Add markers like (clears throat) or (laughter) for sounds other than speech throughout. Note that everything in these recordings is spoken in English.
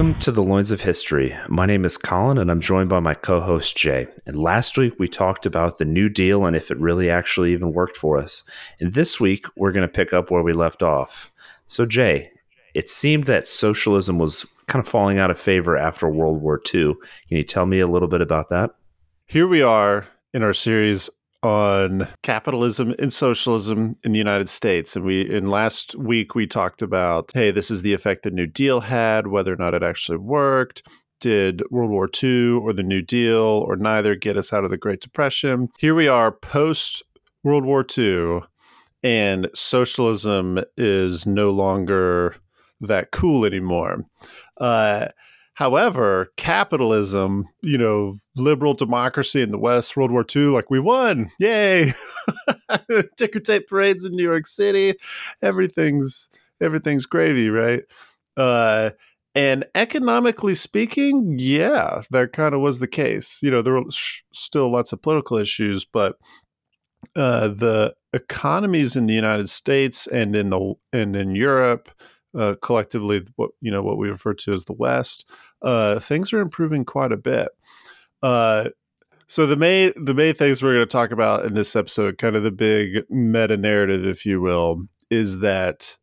Welcome to the Loins of History. My name is Colin, and I'm joined by my co host Jay. And last week we talked about the New Deal and if it really actually even worked for us. And this week we're going to pick up where we left off. So, Jay, it seemed that socialism was kind of falling out of favor after World War II. Can you tell me a little bit about that? Here we are in our series on capitalism and socialism in the United States. And we in last week we talked about, hey, this is the effect the New Deal had, whether or not it actually worked. Did World War II or the New Deal or neither get us out of the Great Depression? Here we are post World War II, and socialism is no longer that cool anymore. Uh, However, capitalism, you know, liberal democracy in the West, World War II, like we won. Yay. (laughs) Ticker tape parades in New York City. Everything's everything's gravy, right? Uh and economically speaking, yeah, that kind of was the case. You know, there were sh- still lots of political issues, but uh, the economies in the United States and in the and in Europe, uh, collectively, what you know, what we refer to as the West, uh, things are improving quite a bit. Uh, so the main the main things we're going to talk about in this episode, kind of the big meta narrative, if you will, is that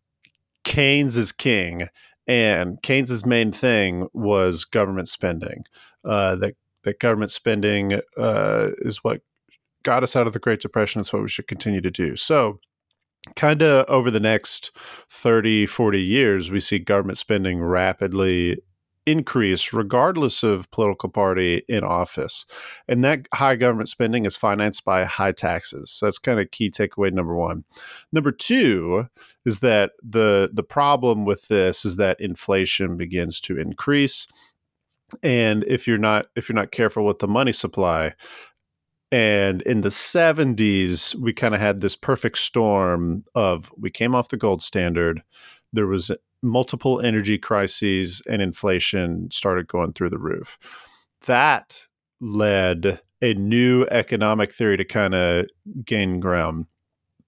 Keynes is king, and Keynes's main thing was government spending. Uh, that that government spending uh, is what got us out of the Great Depression. It's what we should continue to do. So kind of over the next 30 40 years we see government spending rapidly increase regardless of political party in office. And that high government spending is financed by high taxes. So that's kind of key takeaway number 1. Number 2 is that the the problem with this is that inflation begins to increase and if you're not if you're not careful with the money supply and in the 70s we kind of had this perfect storm of we came off the gold standard there was multiple energy crises and inflation started going through the roof. That led a new economic theory to kind of gain ground.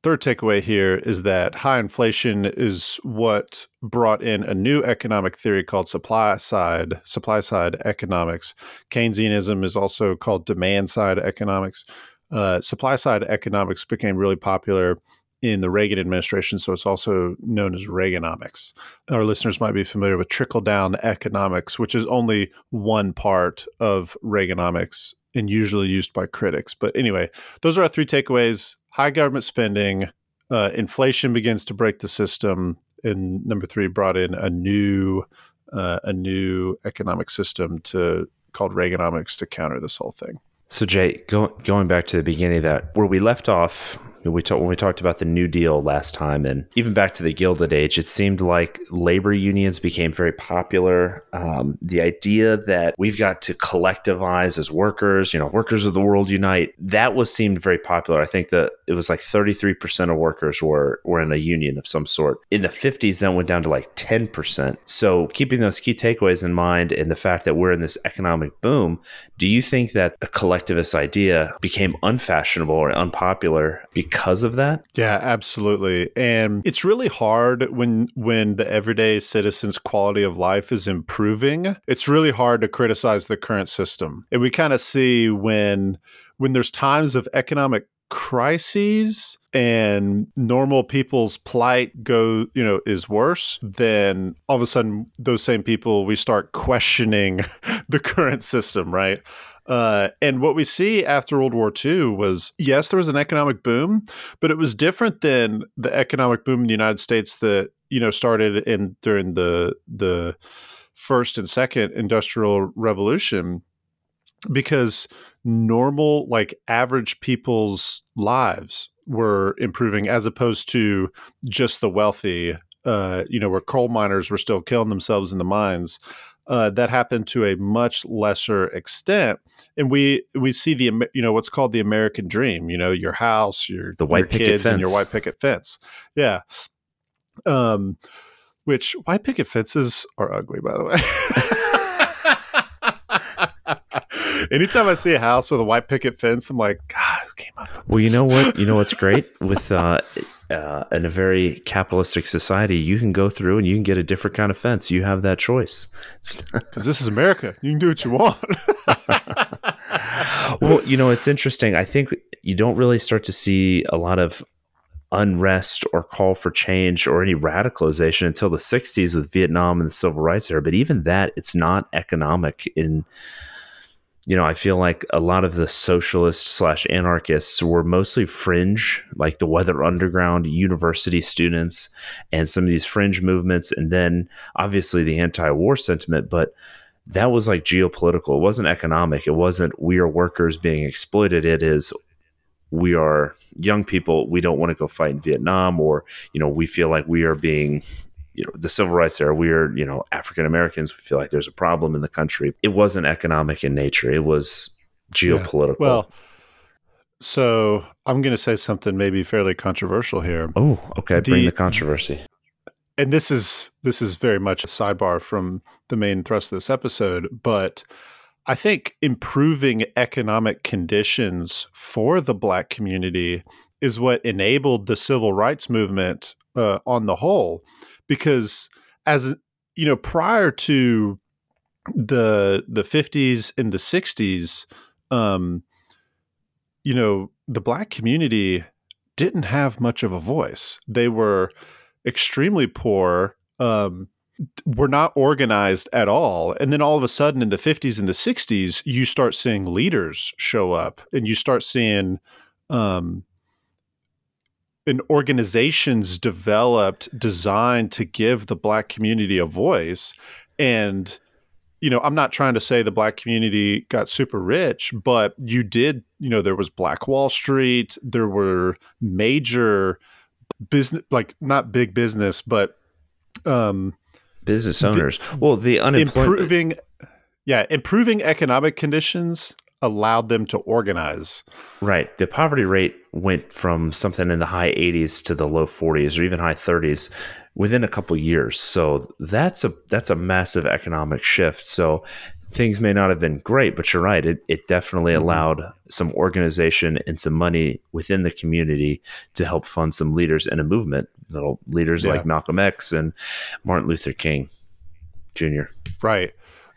Third takeaway here is that high inflation is what brought in a new economic theory called supply side supply side economics. Keynesianism is also called demand side economics. Uh, supply side economics became really popular in the Reagan administration, so it's also known as Reaganomics. Our listeners might be familiar with trickle down economics, which is only one part of Reaganomics and usually used by critics. But anyway, those are our three takeaways high government spending, uh, inflation begins to break the system, and number three, brought in a new. Uh, a new economic system to called Reaganomics to counter this whole thing. So Jay, go, going back to the beginning of that, where we left off we talked when we talked about the New Deal last time, and even back to the Gilded Age, it seemed like labor unions became very popular. Um, the idea that we've got to collectivize as workers, you know, workers of the world unite, that was seemed very popular. I think that it was like 33% of workers were were in a union of some sort. In the 50s, that went down to like 10%. So keeping those key takeaways in mind, and the fact that we're in this economic boom, do you think that a collectivist idea became unfashionable or unpopular? Because because of that? Yeah, absolutely. And it's really hard when when the everyday citizen's quality of life is improving. It's really hard to criticize the current system. And we kind of see when when there's times of economic crises and normal people's plight go you know is worse then all of a sudden those same people we start questioning (laughs) the current system right uh, and what we see after World War II was yes, there was an economic boom, but it was different than the economic boom in the United States that you know started in during the the first and second industrial revolution because normal like average people's lives were improving as opposed to just the wealthy uh, you know where coal miners were still killing themselves in the mines uh, that happened to a much lesser extent, and we we see the you know what's called the American dream. You know, your house, your the white your kids, and your white picket fence. Yeah. Um, which white picket fences are ugly, by the way. (laughs) Anytime I see a house with a white picket fence, I'm like, God, who came up with Well, this? you know what? You know what's (laughs) great with uh, uh, in a very capitalistic society, you can go through and you can get a different kind of fence. You have that choice. Because (laughs) this is America. You can do what you want. (laughs) well, you know, it's interesting. I think you don't really start to see a lot of unrest or call for change or any radicalization until the 60s with Vietnam and the civil rights era. But even that, it's not economic in you know, I feel like a lot of the socialists slash anarchists were mostly fringe, like the Weather Underground, university students, and some of these fringe movements, and then obviously the anti-war sentiment. But that was like geopolitical. It wasn't economic. It wasn't we are workers being exploited. It is we are young people. We don't want to go fight in Vietnam, or you know, we feel like we are being you know the civil rights era we're you know african americans we feel like there's a problem in the country. It wasn't economic in nature. It was geopolitical. Yeah. well so i'm going to say something maybe fairly controversial here. Oh okay bring the, the controversy. And this is this is very much a sidebar from the main thrust of this episode but i think improving economic conditions for the black community is what enabled the civil rights movement uh, on the whole because as you know prior to the the 50s and the 60s um you know the black community didn't have much of a voice they were extremely poor um were not organized at all. And then all of a sudden in the 50s and the 60s, you start seeing leaders show up and you start seeing um, an organizations developed designed to give the black community a voice. And you know i'm not trying to say the black community got super rich but you did you know there was black wall street there were major business like not big business but um business owners. The, well the unemployment improving yeah improving economic conditions allowed them to organize. Right. The poverty rate went from something in the high 80s to the low 40s or even high 30s within a couple years. So that's a that's a massive economic shift. So things may not have been great, but you're right. It, it definitely mm-hmm. allowed some organization and some money within the community to help fund some leaders in a movement. Little leaders yeah. like Malcolm X and Martin Luther King Jr. Right.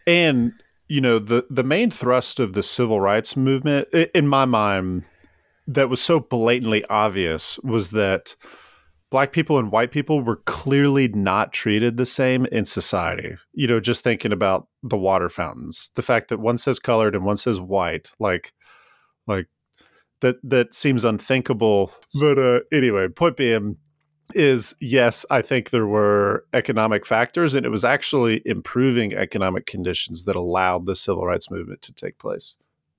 And you know the the main thrust of the civil rights movement in my mind that was so blatantly obvious was that black people and white people were clearly not treated the same in society. You know just thinking about the water fountains the fact that one says colored and one says white like like that that seems unthinkable. But uh anyway point being is yes, I think there were economic factors, and it was actually improving economic conditions that allowed the civil rights movement to take place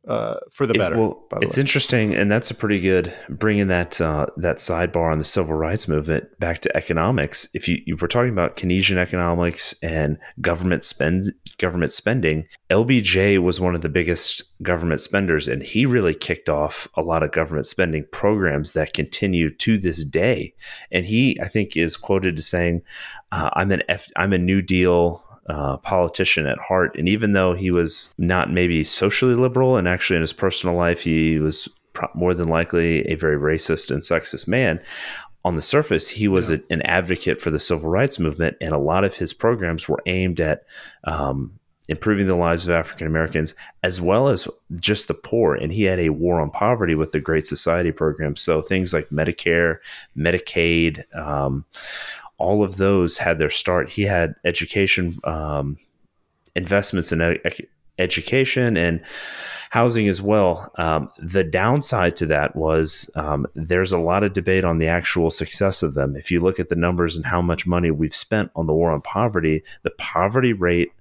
uh, for the better. It, well, it's way. interesting, and that's a pretty good bringing that uh, that sidebar on the civil rights movement back to economics. If you, you were talking about Keynesian economics and government spend government spending, LBJ was one of the biggest government spenders, and he really kicked off a lot of government spending programs that continue to this day. And he, I think, is quoted as saying, uh, "I'm an F, I'm a New Deal." Uh, politician at heart. And even though he was not maybe socially liberal, and actually in his personal life, he was pro- more than likely a very racist and sexist man. On the surface, he was yeah. a, an advocate for the civil rights movement, and a lot of his programs were aimed at um, improving the lives of African Americans as well as just the poor. And he had a war on poverty with the Great Society program. So things like Medicare, Medicaid, um, all of those had their start. He had education um, investments in ed- education and housing as well. Um, the downside to that was um, there's a lot of debate on the actual success of them. If you look at the numbers and how much money we've spent on the war on poverty, the poverty rate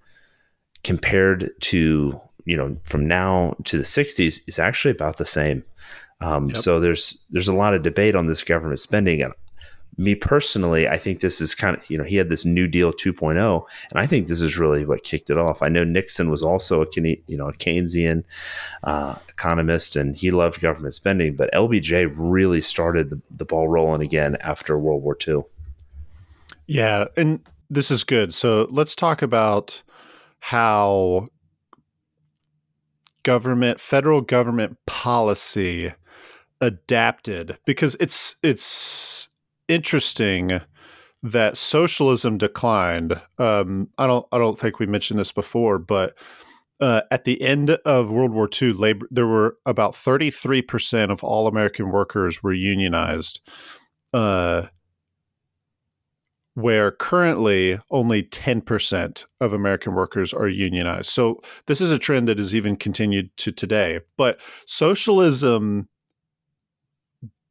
compared to you know from now to the 60s is actually about the same. Um, yep. So there's there's a lot of debate on this government spending, and me personally, I think this is kind of, you know, he had this New Deal 2.0, and I think this is really what kicked it off. I know Nixon was also a, you know, a Keynesian uh, economist, and he loved government spending, but LBJ really started the, the ball rolling again after World War II. Yeah, and this is good. So let's talk about how government, federal government policy adapted because it's it's interesting that socialism declined. Um, I don't I don't think we mentioned this before, but uh, at the end of World War II, labor there were about thirty three percent of all American workers were unionized. Uh, where currently only 10% of American workers are unionized. So this is a trend that has even continued to today. But socialism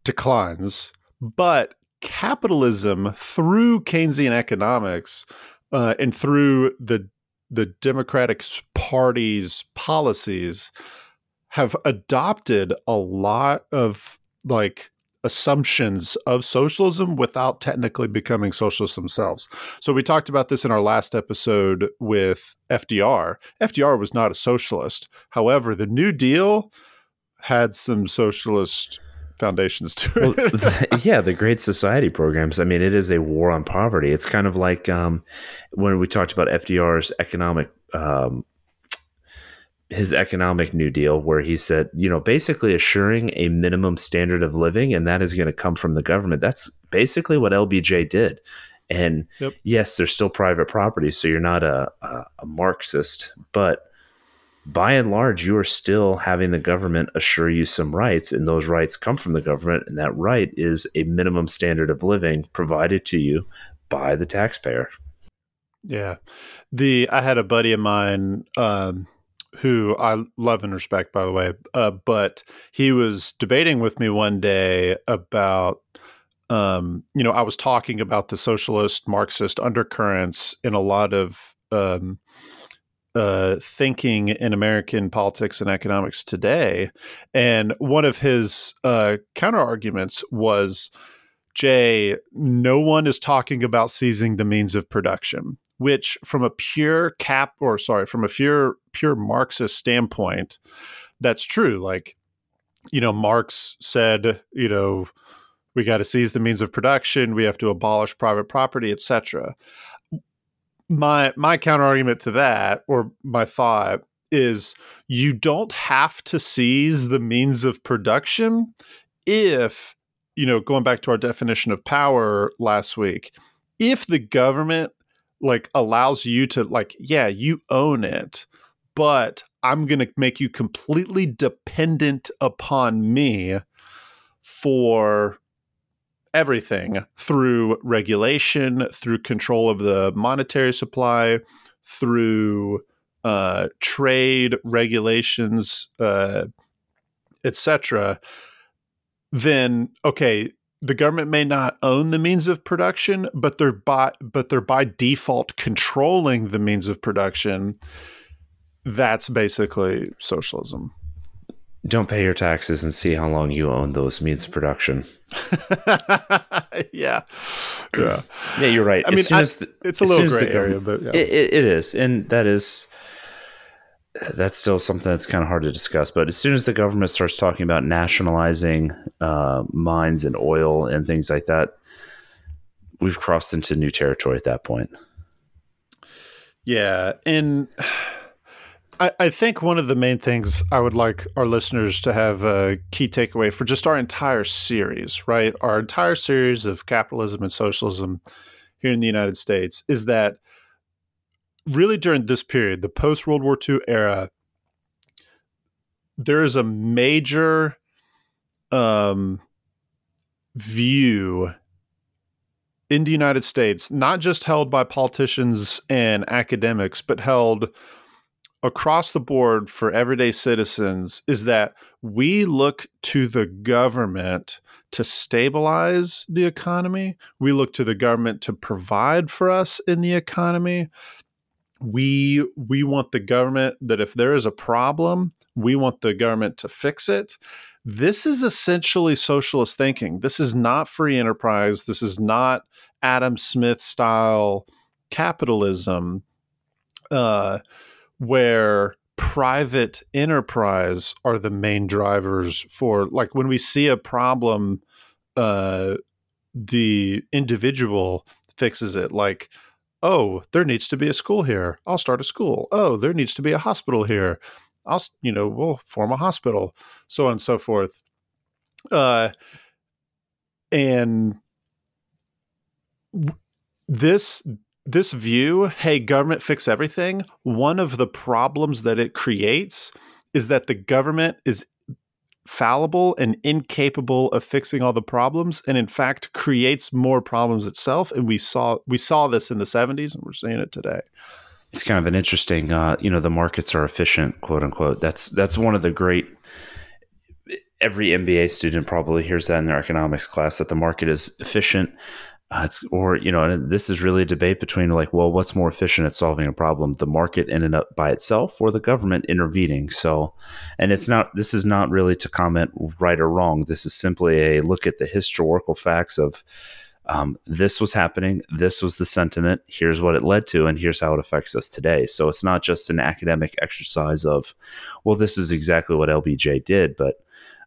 declines, but capitalism through Keynesian economics uh, and through the the Democratic Party's policies have adopted a lot of like assumptions of socialism without technically becoming socialists themselves. So we talked about this in our last episode with FDR. FDR was not a socialist. However, the New Deal had some socialist foundations to it. well, yeah, the Great Society programs. I mean, it is a war on poverty. It's kind of like um, when we talked about FDR's economic um, his economic new deal where he said, you know, basically assuring a minimum standard of living and that is going to come from the government. That's basically what LBJ did. And yep. yes, there's still private property, so you're not a, a, a Marxist, but by and large, you are still having the government assure you some rights, and those rights come from the government, and that right is a minimum standard of living provided to you by the taxpayer. Yeah, the I had a buddy of mine um, who I love and respect, by the way. Uh, but he was debating with me one day about, um, you know, I was talking about the socialist Marxist undercurrents in a lot of um, uh, thinking in American politics and economics today. And one of his uh, counter arguments was. Jay, no one is talking about seizing the means of production which from a pure cap or sorry from a pure pure marxist standpoint that's true like you know marx said you know we got to seize the means of production we have to abolish private property etc my my counter argument to that or my thought is you don't have to seize the means of production if you know going back to our definition of power last week if the government like allows you to like yeah you own it but i'm going to make you completely dependent upon me for everything through regulation through control of the monetary supply through uh, trade regulations uh, etc then okay the government may not own the means of production, but they're by but they're by default controlling the means of production. That's basically socialism. Don't pay your taxes and see how long you own those means of production. (laughs) yeah, yeah, yeah. You're right. I as mean, I, the, it's a little gray area, but yeah. it, it, it is, and that is that's still something that's kind of hard to discuss. But as soon as the government starts talking about nationalizing uh, mines and oil and things like that, we've crossed into new territory at that point. Yeah, and I, think one of the main things I would like our listeners to have a key takeaway for just our entire series, right? Our entire series of capitalism and socialism here in the United States is that really during this period, the post World War II era, there is a major um, view in the United States, not just held by politicians and academics, but held across the board for everyday citizens, is that we look to the government to stabilize the economy. We look to the government to provide for us in the economy we we want the government that if there is a problem, we want the government to fix it. This is essentially socialist thinking. This is not free enterprise. This is not Adam Smith style capitalism, uh, where private enterprise are the main drivers for like when we see a problem, uh, the individual fixes it. Like oh, there needs to be a school here. I'll start a school. Oh, there needs to be a hospital here. I'll, you know, we'll form a hospital, so on and so forth. Uh, and this this view, hey, government fix everything, one of the problems that it creates is that the government is fallible and incapable of fixing all the problems and in fact creates more problems itself. And we saw we saw this in the 70s and we're seeing it today. It's kind of an interesting uh, you know the markets are efficient quote unquote. That's that's one of the great every mba student probably hears that in their economics class that the market is efficient uh, it's or you know this is really a debate between like well what's more efficient at solving a problem the market in and up by itself or the government intervening? So and it's not this is not really to comment right or wrong. This is simply a look at the historical facts of um, this was happening this was the sentiment here's what it led to and here's how it affects us today. So it's not just an academic exercise of well this is exactly what lbj did but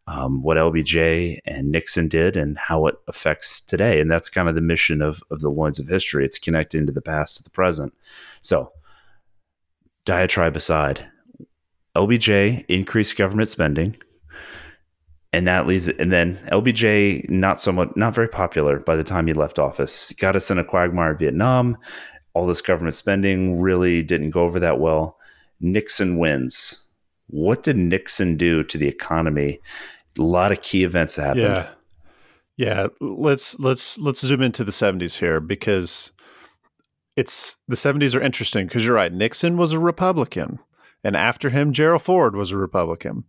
um, what LBJ and Nixon did and how it affects today. And that's kind of the mission of, of the Loins of History. It's connecting to the past to the present. So, diatribe aside, LBJ increased government spending. And that leads, and then LBJ not somewhat, not very popular by the time he left office. Got us in a quagmire in Vietnam. All this government spending really didn't go over that well. Nixon wins. What did Nixon do to the economy a lot of key events happened. Yeah. Yeah, let's let's let's zoom into the 70s here because it's the 70s are interesting because you're right. Nixon was a Republican, and after him, Gerald Ford was a Republican.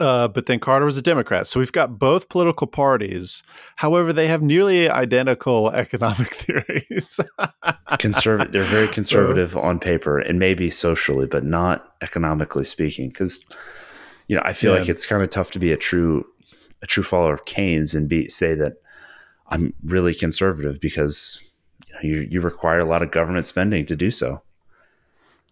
Uh, but then Carter was a Democrat. So we've got both political parties. However, they have nearly identical economic (laughs) theories. conservative. They're very (laughs) conservative on paper and maybe socially, but not economically speaking. Because you know, I feel yeah. like it's kind of tough to be a true a true follower of Keynes and be say that I'm really conservative because you, know, you, you require a lot of government spending to do so.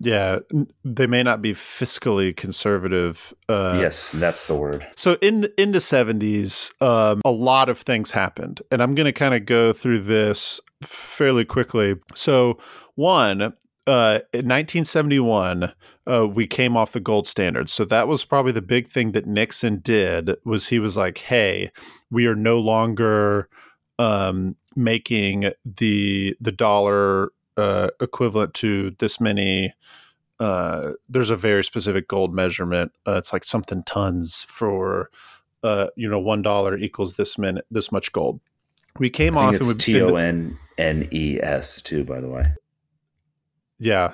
Yeah, they may not be fiscally conservative. Uh, yes, that's the word. So in in the seventies, um, a lot of things happened, and I'm going to kind of go through this fairly quickly. So one, uh, in 1971, uh, we came off the gold standard. So that was probably the big thing that Nixon did was he was like, "Hey, we are no longer um, making the the dollar uh, equivalent to this many." Uh, there's a very specific gold measurement. Uh, it's like something tons for, uh, you know, one dollar equals this minute this much gold. We came off. It's T O N N E S too, by the way. Yeah.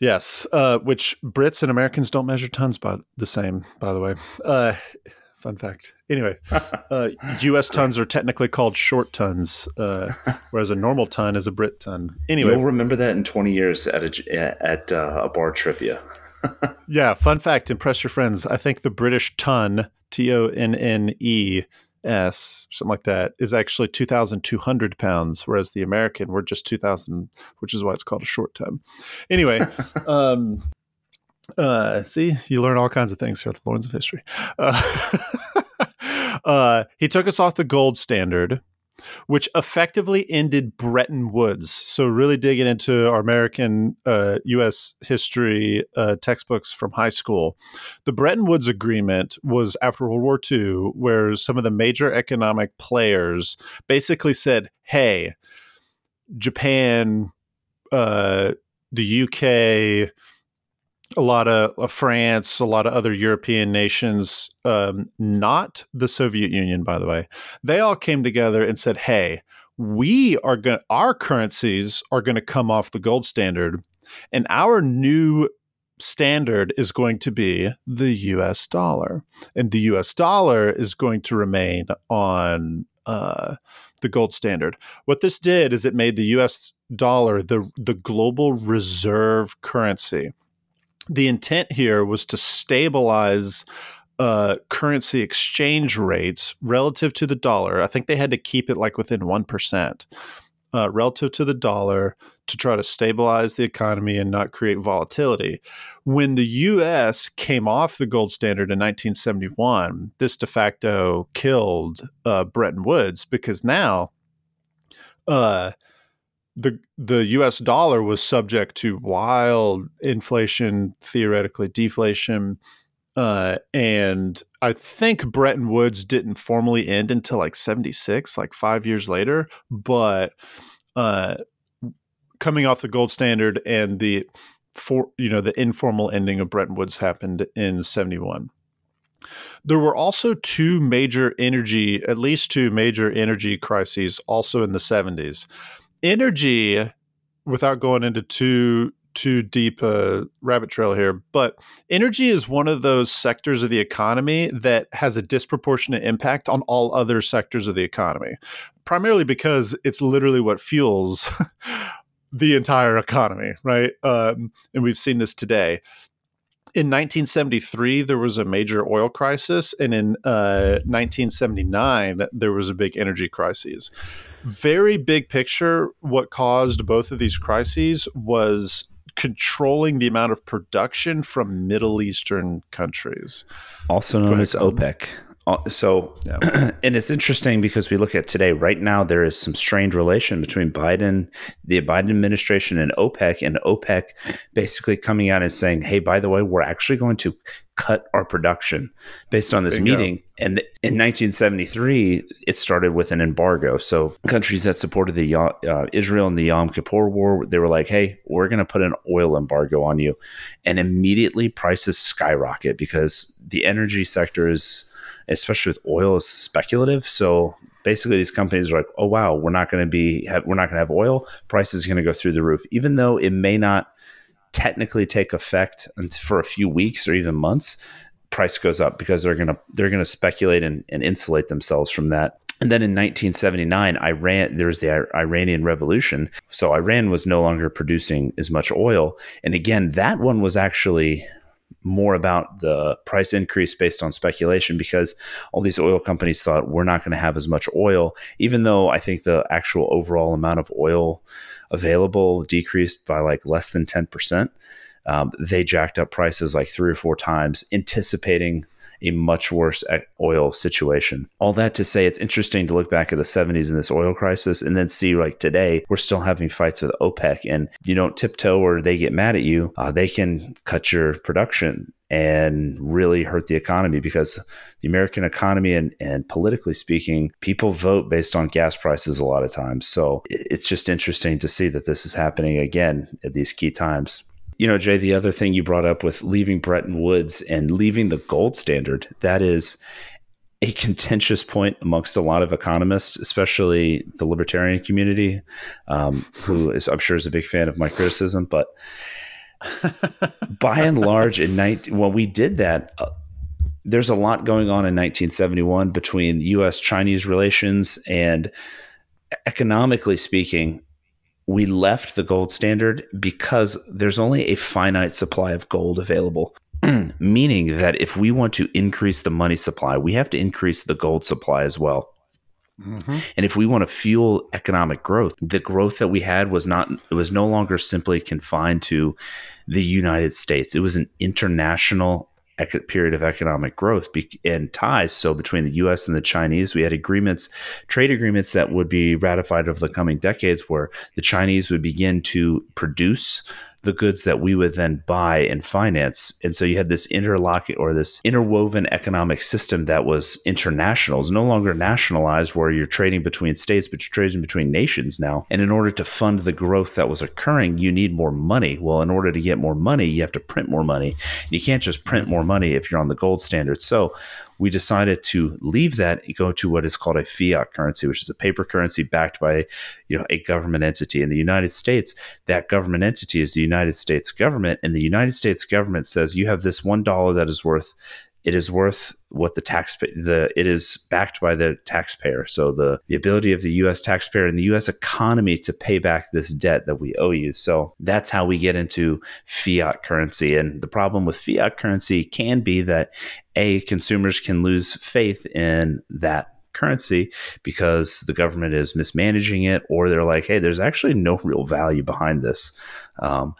Yes. Uh, which Brits and Americans don't measure tons by the same, by the way. Uh, fun fact. Anyway, (laughs) uh, U.S. tons are technically called short tons, uh, whereas a normal ton is a Brit ton. Anyway, you'll remember that in 20 years at a at uh, a bar trivia. (laughs) yeah, fun fact. Impress your friends. I think the British ton, T O N N E, S, something like that, is actually 2,200 pounds, whereas the American, we're just 2,000, which is why it's called a short ton. Anyway, (laughs) um, uh, see, you learn all kinds of things here at the Loins of History. Uh, (laughs) uh, he took us off the gold standard which effectively ended Bretton Woods. So, really digging into our American uh, U.S. history uh, textbooks from high school, the Bretton Woods Agreement was after World War II, where some of the major economic players basically said, hey, Japan, uh, the UK, a lot of uh, France, a lot of other European nations, um, not the Soviet Union, by the way, they all came together and said, "Hey, we are going, our currencies are going to come off the gold standard, and our new standard is going to be the U.S. dollar, and the U.S. dollar is going to remain on." Uh, the gold standard. What this did is it made the US dollar the the global reserve currency the intent here was to stabilize uh, currency exchange rates relative to the dollar. I think they had to keep it like within 1% uh, relative to the dollar to try to stabilize the economy and not create volatility. When the US came off the gold standard in 1971, this de facto killed uh, Bretton Woods because now uh, the the US dollar was subject to wild inflation, theoretically deflation. Uh, and I think Bretton Woods didn't formally end until like 76, like five years later. But uh, coming off the gold standard and the for you know the informal ending of Bretton Woods happened in 71. There were also two major energy, at least two major energy crises also in the 70s. Energy, without going into too too deep a rabbit trail here, but energy is one of those sectors of the economy that has a disproportionate impact on all other sectors of the economy, primarily because it's literally what fuels (laughs) the entire economy, right? Um, and we've seen this today in 1973 there was a major oil crisis and in uh, 1979 there was a big energy crisis very big picture what caused both of these crises was controlling the amount of production from middle eastern countries. Also known as opec. Uh, so, yeah. (clears throat) and it's interesting because we look at today, right now, there is some strained relation between Biden, the Biden administration, and OPEC, and OPEC basically coming out and saying, hey, by the way, we're actually going to cut our production based on this Bingo. meeting. And in 1973, it started with an embargo. So, countries that supported the uh, Israel and the Yom Kippur War, they were like, hey, we're going to put an oil embargo on you. And immediately prices skyrocket because the energy sector is especially with oil, is speculative. So basically, these companies are like, "Oh wow, we're not going to be have, we're not going to have oil. Price is going to go through the roof, even though it may not technically take effect for a few weeks or even months." Price goes up because they're gonna they're gonna speculate and, and insulate themselves from that. And then in 1979, Iran, there was the Iranian Revolution. So Iran was no longer producing as much oil. And again, that one was actually more about the price increase based on speculation because all these oil companies thought we're not going to have as much oil, even though I think the actual overall amount of oil available decreased by like less than 10%. Um, they jacked up prices like three or four times, anticipating a much worse oil situation. All that to say, it's interesting to look back at the 70s in this oil crisis and then see like today, we're still having fights with OPEC and you don't tiptoe or they get mad at you. Uh, they can cut your production and really hurt the economy because the American economy and, and politically speaking, people vote based on gas prices a lot of times. So it's just interesting to see that this is happening again at these key times. You know, Jay, the other thing you brought up with leaving Bretton Woods and leaving the gold standard, that is a contentious point amongst a lot of economists, especially the libertarian community, um, who is, I'm sure, is a big fan of my criticism. But by and large, in 19, when we did that, uh, there's a lot going on in 1971 between U.S. Chinese relations and economically speaking, we left the gold standard because there's only a finite supply of gold available. (clears throat) Meaning that if we want to increase the money supply, we have to increase the gold supply as well. Mm-hmm. And if we want to fuel economic growth, the growth that we had was not, it was no longer simply confined to the United States. It was an international period of economic growth and ties. So between the U.S. and the Chinese, we had agreements, trade agreements that would be ratified over the coming decades, where the Chinese would begin to produce the goods that we would then buy and finance. And so you had this interlocking or this interwoven economic system that was international. It's no longer nationalized where you're trading between states, but you're trading between nations now. And in order to fund the growth that was occurring, you need more money. Well, in order to get more money, you have to print more money. You can't just print more money if you're on the gold standard. So we decided to leave that and go to what is called a fiat currency, which is a paper currency backed by you know a government entity. In the United States, that government entity is the United States government, and the United States government says you have this one dollar that is worth it is worth what the tax the it is backed by the taxpayer. So the the ability of the U.S. taxpayer and the U.S. economy to pay back this debt that we owe you. So that's how we get into fiat currency. And the problem with fiat currency can be that a consumers can lose faith in that currency because the government is mismanaging it, or they're like, hey, there's actually no real value behind this. Um,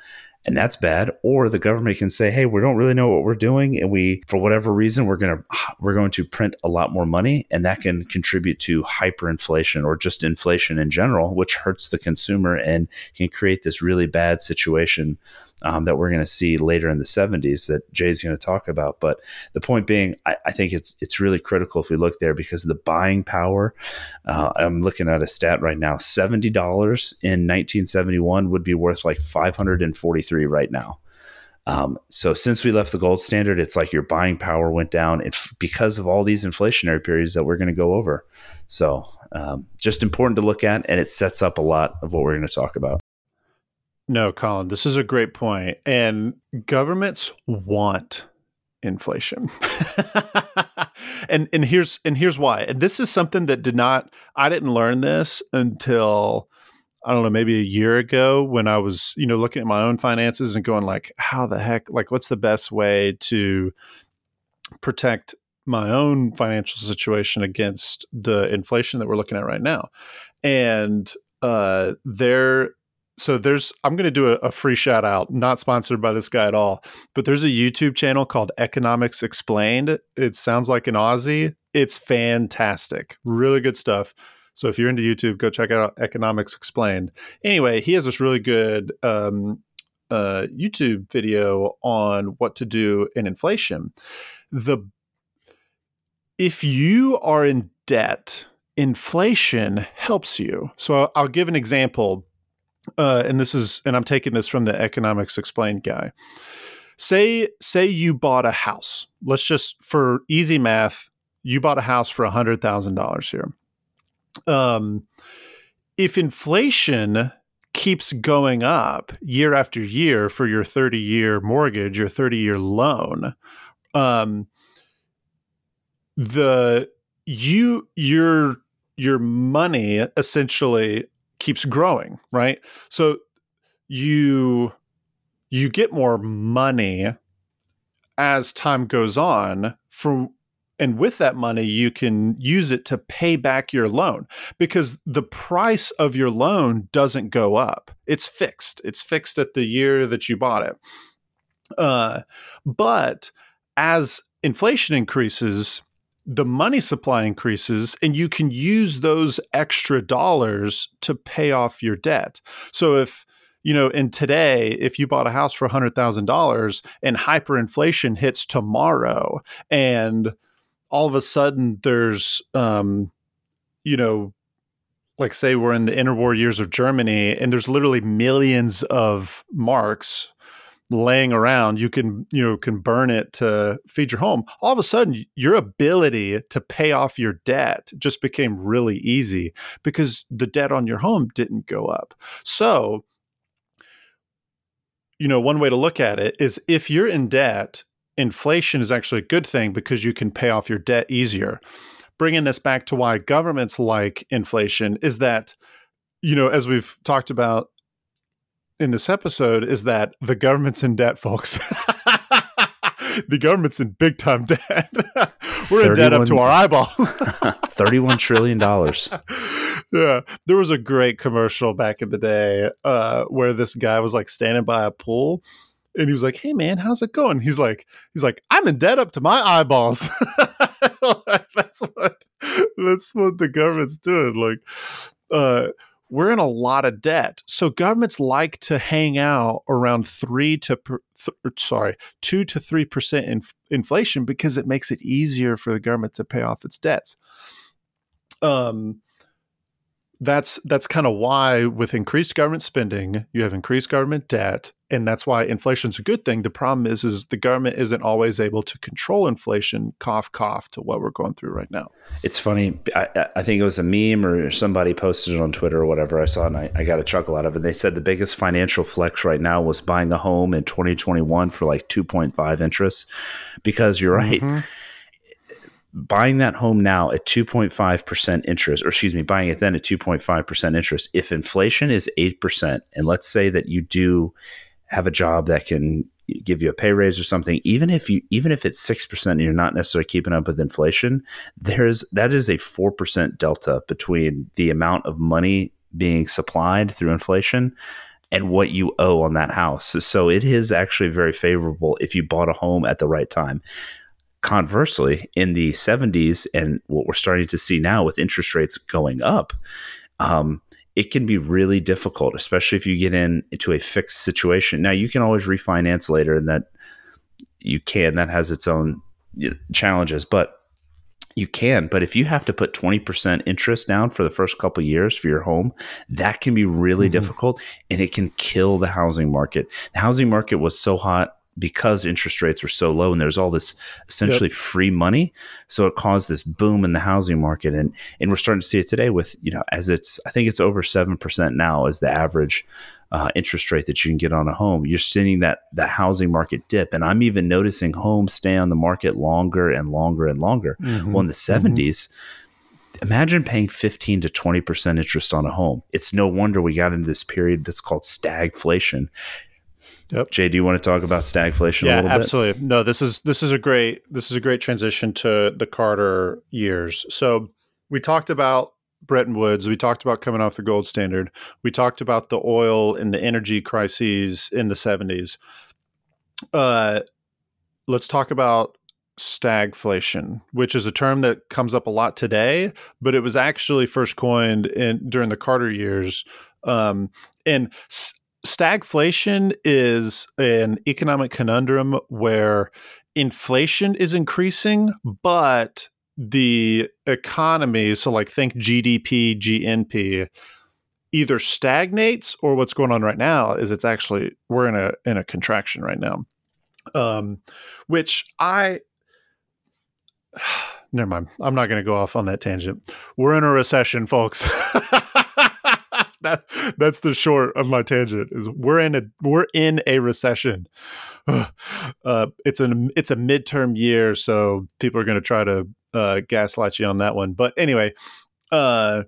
and that's bad. Or the government can say hey we don't really know what we're doing and we for whatever reason we're going (sighs) to we're going to print a lot more money and that can contribute to hyperinflation or just inflation in general which hurts the consumer and can create this really bad situation um, that we're going to see later in the 70s that Jay's going to talk about. But the point being, I, I, think it's it's really critical if we look there because the buying power. Uh, I'm looking at a stat right now: seventy dollars in 1971 would be worth like 543 right now. Um, so since we left the gold standard, it's like your buying power went down if, because of all these inflationary periods that we're going to go over. So um, just important to look at, and it sets up a lot of what we're going to talk about. No, Colin, this is a great point. And governments want inflation. (laughs) and and here's and here's why. And this is something that did not I didn't learn this until I don't know, maybe a year ago when I was, you know, looking at my own finances and going like, how the heck, like what's the best way to protect my own financial situation against the inflation that we're looking at right now. And uh there so there's i'm going to do a, a, free shout out not sponsored by this guy at all but there's a youtube channel called economics explained. It sounds like an aussie. It's fantastic. Really good stuff. So if you're into youtube go check out economics explained. Anyway he has this really good um, uh, youtube video on what to do in inflation. The if you are in debt inflation helps you. So i'll give an example uh, and this is, and I'm taking this from the economics explained guy. Say, say you bought a house. Let's just, for easy math, you bought a house for hundred thousand dollars here. Um, if inflation keeps going up year after year for your 30 year mortgage, your 30 year loan, um, the you your your money essentially keeps growing, right? So you you get more money as time goes on from and with that money you can use it to pay back your loan because the price of your loan doesn't go up. It's fixed. It's fixed at the year that you bought it. Uh, but as inflation increases the money supply increases and you can use those extra dollars to pay off your debt. So if you know, in today, if you bought a house for $100,000 and hyperinflation hits tomorrow and all of a sudden there's um you know like say we're in the interwar years of Germany and there's literally millions of marks laying around you can you know can burn it to feed your home. All of a sudden your ability to pay off your debt just became really easy because the debt on your home didn't go up. So you know one way to look at it is if you're in debt inflation is actually a good thing because you can pay off your debt easier. Bringing this back to why governments like inflation is that you know as we've talked about in this episode is that the government's in debt, folks. (laughs) the government's in big time debt. (laughs) We're in debt up to our eyeballs. (laughs) $31 trillion. yeah. There was a great commercial back in the day uh, where this guy was like standing by a pool and he was like, Hey man, how's it going? He's like, he's like, I'm in debt up to my eyeballs. that's what that's what the government's doing. Like uh we're in a lot of debt. So governments like to hang out around three to th- sorry two to three percent inf- inflation because it makes it easier for the government to pay off its debts. Um, that's that's kind of why with increased government spending, you have increased government debt, and that's why inflation's a good thing. The problem is, is the government isn't always able to control inflation. Cough, cough, to what we're going through right now. It's funny. I, I think it was a meme or somebody posted it on Twitter or whatever. I saw, and I, I got a chuckle out of it. They said the biggest financial flex right now was buying a home in 2021 for like 2.5 interest, because you're right. Mm-hmm buying that home now at 2.5% interest, or excuse me, buying it then at 2.5% interest, if inflation is 8%, and let's say that you do have a job that can give you a pay raise or something, even if you even if it's six percent and you're not necessarily keeping up with inflation, there's that is a four percent delta between the amount of money being supplied through inflation and what you owe on that house. So it is actually very favorable if you bought a home at the right time. Conversely, in the 70s and what we're starting to see now with interest rates going up, um, it can be really difficult, especially if you get in into a fixed situation. Now you can always refinance later, and that you can. That has its own you know, challenges, but you can. But if you have to put twenty percent interest down for the first couple years for your home, that can be really mm-hmm. difficult, and it can kill the housing market. The housing market was so hot because interest rates were so low and there's all this essentially yep. free money. So it caused this boom in the housing market. And and we're starting to see it today with you know as it's i think it's over 7% now as the average uh, interest rate that you can get on a home. You're seeing that that housing market dip. And i'm even noticing homes stay on the market longer and longer and longer. Mm-hmm. well in the 70s mm-hmm. imagine paying 15 to 20% interest on a home. It's no wonder we got into this period that's called stagflation Yep. Jay, do you want to talk about stagflation yeah, a little bit? absolutely. No, this is this is a great this is a great transition to the Carter years. So we talked about Bretton Woods. We talked about coming off the gold standard. We talked about the oil and the energy crises in the 70s. Uh, let's talk about stagflation, which is a term that comes up a lot today, but it was actually first coined in during the Carter years. Um, and stagflation is an economic conundrum where inflation is increasing, but the economy, so like think GDP, GNP, either stagnates or what's going on right now is it's actually we're in a in a contraction right now. Um, which I (sighs) never mind. I'm not going to go off on that tangent. We're in a recession, folks. (laughs) that that's the short of my tangent. Is we're in a we're in a recession. (sighs) Uh, it's an it's a midterm year, so people are going to try to uh, gaslight you on that one. But anyway, uh,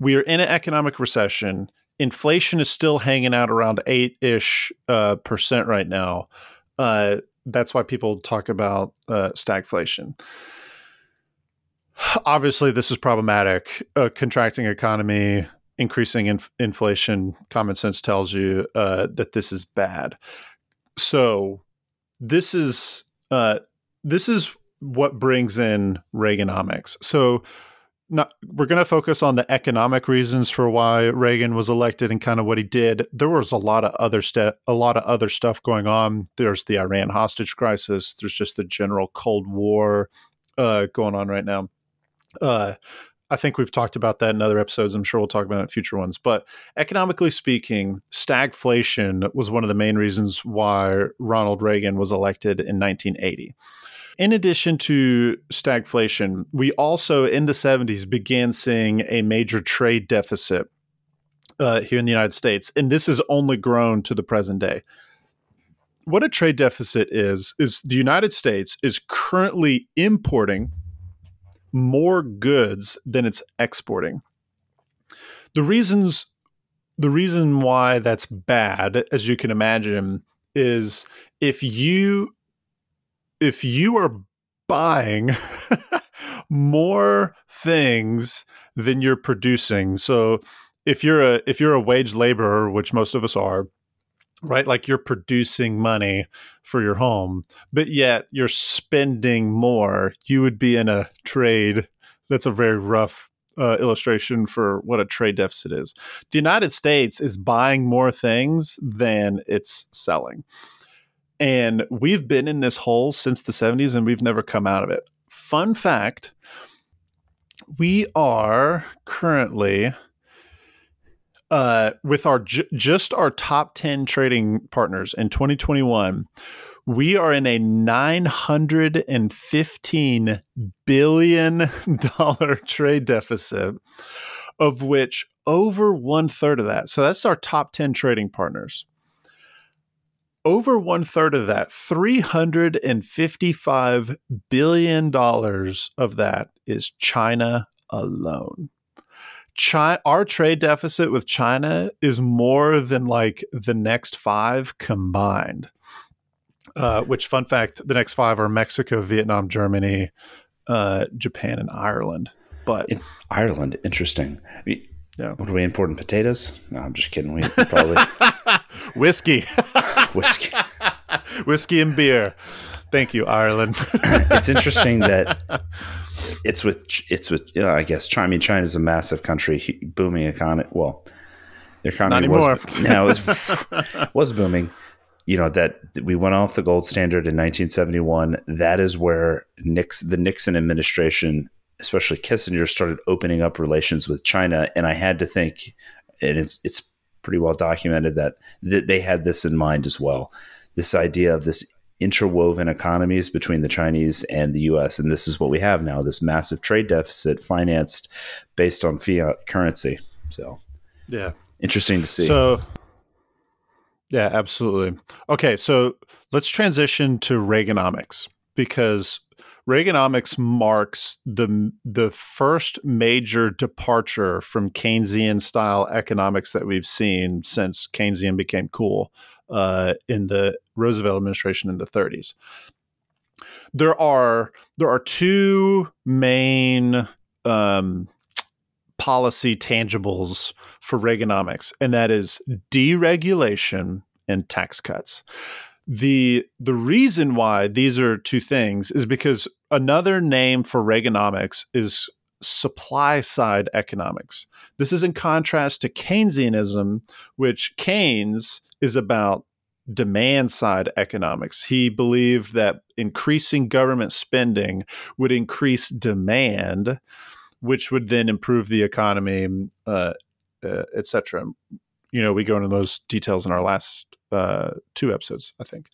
we are in an economic recession. Inflation is still hanging out around eight ish uh, percent right now. Uh, that's why people talk about uh, stagflation (sighs) obviously this is problematic a contracting economy increasing inf- inflation, common sense tells you uh, that this is bad. So this is uh, this is what brings in Reaganomics. So not, we're going to focus on the economic reasons for why Reagan was elected and kind of what he did. There was a lot of other step, a lot of other stuff going on. There's the Iran hostage crisis. There's just the general Cold War uh, going on right now. Uh, I think we've talked about that in other episodes. I'm sure we'll talk about it in future ones. But economically speaking, stagflation was one of the main reasons why Ronald Reagan was elected in 1980. In addition to stagflation, we also in the 70s began seeing a major trade deficit uh, here in the United States. And this has only grown to the present day. What a trade deficit is, is the United States is currently importing more goods than it's exporting. The reasons the reason why that's bad, as you can imagine, is if you if you are buying (laughs) more things than you're producing. So if you're a if you're a wage laborer, which most of us are, right? Like you're producing money for your home, but yet you're spending more. You would be in a trade. That's a very rough uh, illustration for what a trade deficit is. The United States is buying more things than it's selling. And we've been in this hole since the 70s and we've never come out of it. Fun fact we are currently uh, with our just our top 10 trading partners in 2021 we are in a 915 billion (laughs) dollar trade deficit of which over one third of that so that's our top 10 trading partners. Over one third of that 355 billion dollars of that is china alone China, our trade deficit with China is more than like the next five combined. Uh, which, fun fact, the next five are Mexico, Vietnam, Germany, uh, Japan, and Ireland. But in Ireland, interesting. Yeah. What are we importing? Potatoes? No, I'm just kidding. We probably (laughs) whiskey, (laughs) whiskey, whiskey and beer. Thank you, Ireland. it's interesting that (laughs) it's with it's with you know, I guess China. I mean, China is a massive country, booming economy. Well, their economy was no, (laughs) was (laughs) was booming. You know that we went off the gold standard in 1971. That is where Nix, the Nixon administration, especially Kissinger, started opening up relations with China. And I had to think, and it's it's pretty well documented that that they had this in mind as well. This idea of this interwoven economies between the Chinese and the US. And this is what we have now this massive trade deficit financed based on fiat currency. So, yeah. Interesting to see. So, yeah, absolutely. Okay, so let's transition to Reaganomics because Reaganomics marks the the first major departure from Keynesian style economics that we've seen since Keynesian became cool uh, in the Roosevelt administration in the 30s. There are there are two main um, policy tangibles for Reaganomics, and that is deregulation and tax cuts. The the reason why these are two things is because another name for Reaganomics is supply side economics. This is in contrast to Keynesianism, which Keynes is about demand side economics. He believed that increasing government spending would increase demand, which would then improve the economy, uh, uh, etc. You know, we go into those details in our last uh, two episodes, I think.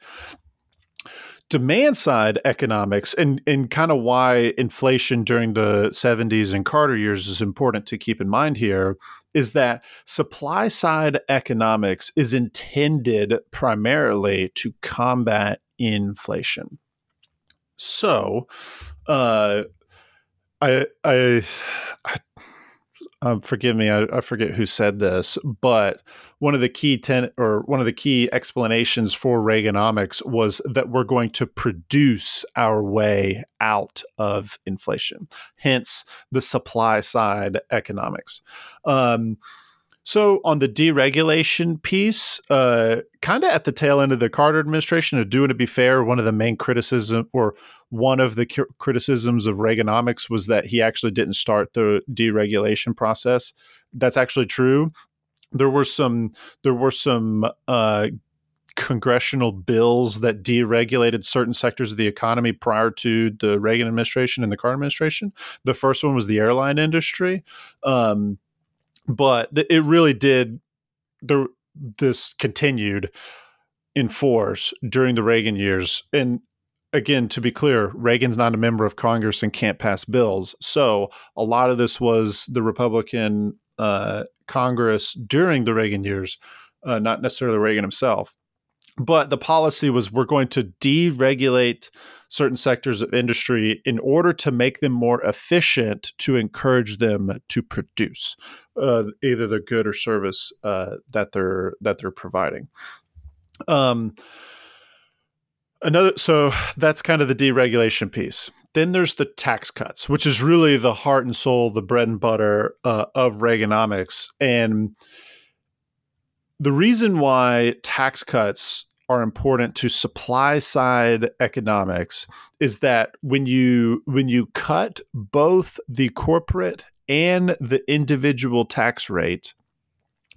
Demand side economics and, and kind of why inflation during the 70s and Carter years is important to keep in mind here is that supply side economics is intended primarily to combat inflation. So, uh, I, I, I um, forgive me, I, I, forget who said this, but one of the key ten or one of the key explanations for Reaganomics was that we're going to produce our way out of inflation. Hence, the supply side economics. Um, so on the deregulation piece, uh, kind of at the tail end of the Carter administration, to doing to be fair, one of the main criticism or one of the criticisms of Reaganomics was that he actually didn't start the deregulation process. That's actually true. There were some there were some uh, congressional bills that deregulated certain sectors of the economy prior to the Reagan administration and the Carter administration. The first one was the airline industry. Um, but it really did the this continued in force during the Reagan years. And again to be clear Reagan's not a member of Congress and can't pass bills. So a lot of this was the Republican uh, Congress during the Reagan years uh, not necessarily Reagan himself. But the policy was we're going to deregulate certain sectors of industry in order to make them more efficient to encourage them to produce uh, either the good or service uh, that they're that they're providing. Um, another so that's kind of the deregulation piece. Then there's the tax cuts, which is really the heart and soul, the bread and butter uh, of Reaganomics, and the reason why tax cuts are important to supply side economics is that when you when you cut both the corporate and the individual tax rate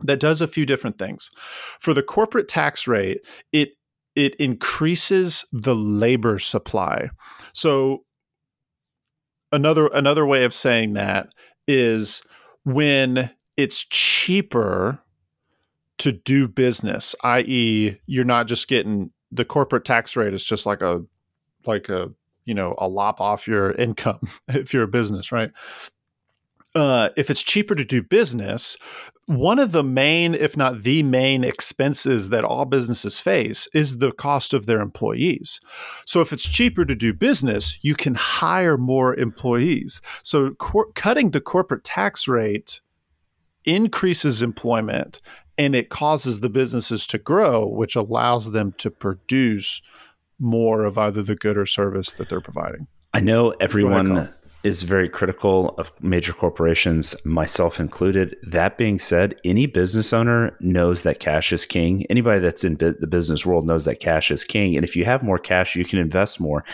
that does a few different things. For the corporate tax rate it it increases the labor supply. So another another way of saying that is when it's cheaper to do business, i.e., you're not just getting the corporate tax rate is just like a like a you know a lop off your (laughs) income if you're a business, right? Uh, if it's cheaper to do business, one of the main, if not the main, expenses that all businesses face is the cost of their employees. So, if it's cheaper to do business, you can hire more employees. So, cor- cutting the corporate tax rate increases employment and it causes the businesses to grow, which allows them to produce more of either the good or service that they're providing. I know everyone. is very critical of major corporations, myself included. That being said, any business owner knows that cash is king. Anybody that's in the business world knows that cash is king. And if you have more cash, you can invest more.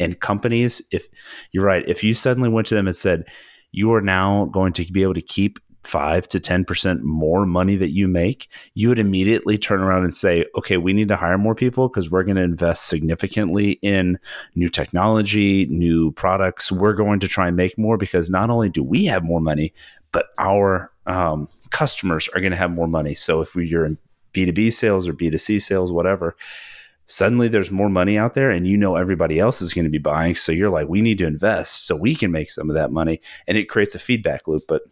And companies, if you're right, if you suddenly went to them and said, you are now going to be able to keep five to 10% more money that you make, you would immediately turn around and say, okay, we need to hire more people because we're going to invest significantly in new technology, new products. We're going to try and make more because not only do we have more money, but our um, customers are going to have more money. So if you're in B2B sales or B2C sales, whatever, suddenly there's more money out there and you know everybody else is going to be buying. So you're like, we need to invest so we can make some of that money. And it creates a feedback loop. But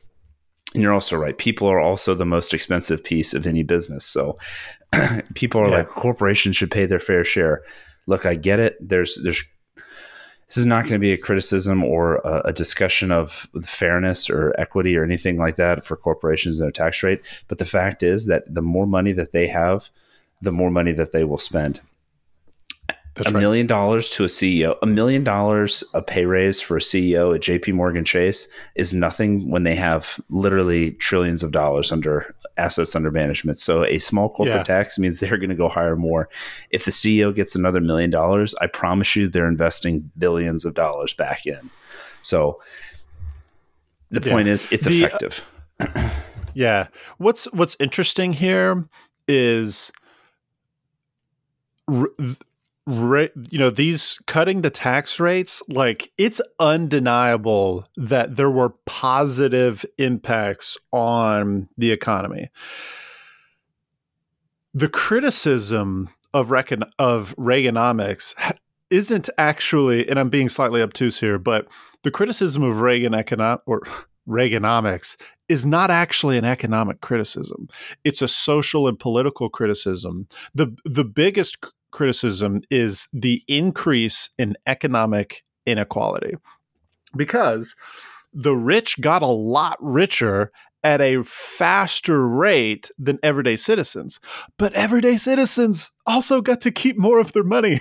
and you're also right. People are also the most expensive piece of any business. So (clears throat) people are yeah. like, corporations should pay their fair share. Look, I get it. There's, there's, this is not going to be a criticism or a, a, discussion of fairness or equity or anything like that for corporations and their tax rate. But the fact is that the more money that they have, the more money that they will spend. That's a right. million dollars to a CEO, a million dollars a pay raise for a CEO at JP Morgan Chase is nothing when they have literally trillions of dollars under assets under management. So a small corporate yeah. tax means they're going to go hire more. If the CEO gets another million dollars, I promise you they're investing billions of dollars back in. So the yeah. point is it's the, effective. Uh, (clears throat) yeah. What's what's interesting here is r- you know these cutting the tax rates like it's undeniable that there were positive impacts on the economy. The criticism of recon- of reaganomics isn't actually and i'm being slightly obtuse here but the criticism of reagan econo- or (laughs) reaganomics is not actually an economic criticism. It's a social and political criticism. The the biggest criticism is the increase in economic inequality because the rich got a lot richer at a faster rate than everyday citizens. But everyday citizens also got to keep more of their money.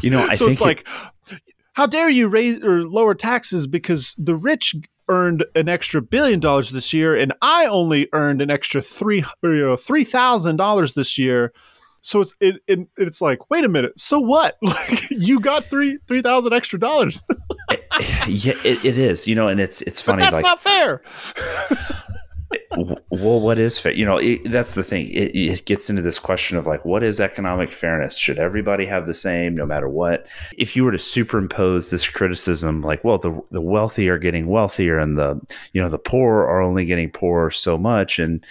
you know, I (laughs) so it's like, it- how dare you raise or lower taxes because the rich earned an extra billion dollars this year and I only earned an extra three you know three thousand dollars this year so it's it, it, it's like, wait a minute. So what? (laughs) Like you got three three thousand extra dollars. (laughs) yeah, it, it is. You know, and it's it's funny. But that's like, not fair. (laughs) well, what is fair? You know, it, that's the thing. It, it, gets into this question of like, what is economic fairness? Should everybody have the same, no matter what? If you were to superimpose this criticism, like, well, the the wealthy are getting wealthier, and the you know the poor are only getting poorer so much, and